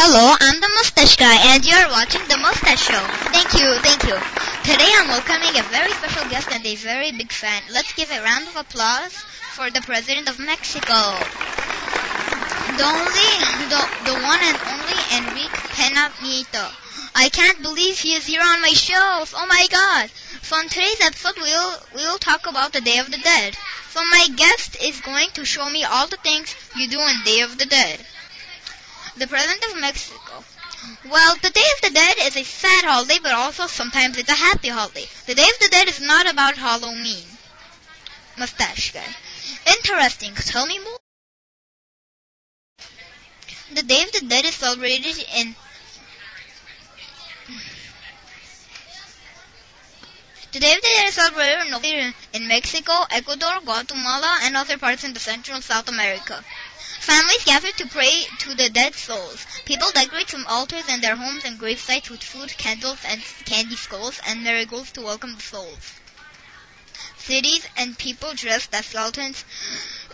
Hello, I'm the Mustache Guy, and you're watching the Mustache Show. Thank you, thank you. Today I'm welcoming a very special guest and a very big fan. Let's give a round of applause for the President of Mexico. The only, the, the one and only Enrique Pena Nieto. I can't believe he is here on my show. Oh my god. So in today's episode, we'll, we'll talk about the Day of the Dead. So my guest is going to show me all the things you do on Day of the Dead. The President of Mexico. Well, the Day of the Dead is a sad holiday, but also sometimes it's a happy holiday. The Day of the Dead is not about Halloween. Mustache guy. Interesting. Tell me more. The Day of the Dead is celebrated in The Day of the Dead is celebrated in Mexico, Ecuador, Guatemala, and other parts in the Central and South America. Families gather to pray to the dead souls. People decorate some altars in their homes and grave sites with food, candles, and candy skulls, and marigolds to welcome the souls. Cities and people dressed as skeletons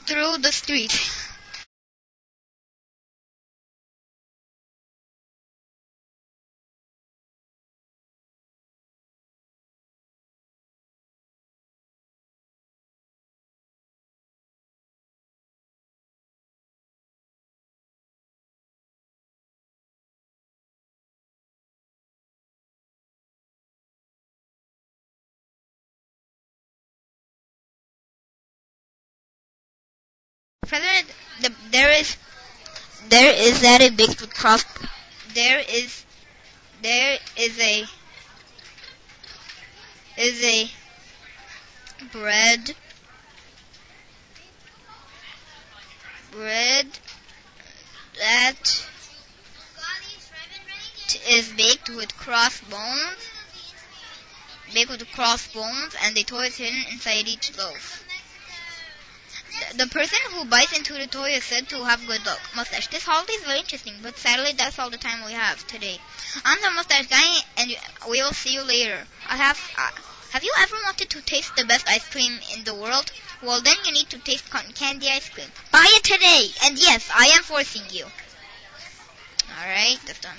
through the streets. President, the, there is, there is that a baked with cross, there is, there is a, is a bread, bread that is baked with crossbones, baked with crossbones, and the toy is hidden inside each loaf. The person who bites into the toy is said to have good luck. Mustache. This holiday is very interesting, but sadly that's all the time we have today. I'm the Mustache Guy, and we will see you later. I have. Uh, have you ever wanted to taste the best ice cream in the world? Well, then you need to taste cotton candy ice cream. Buy it today! And yes, I am forcing you. Alright, that's done.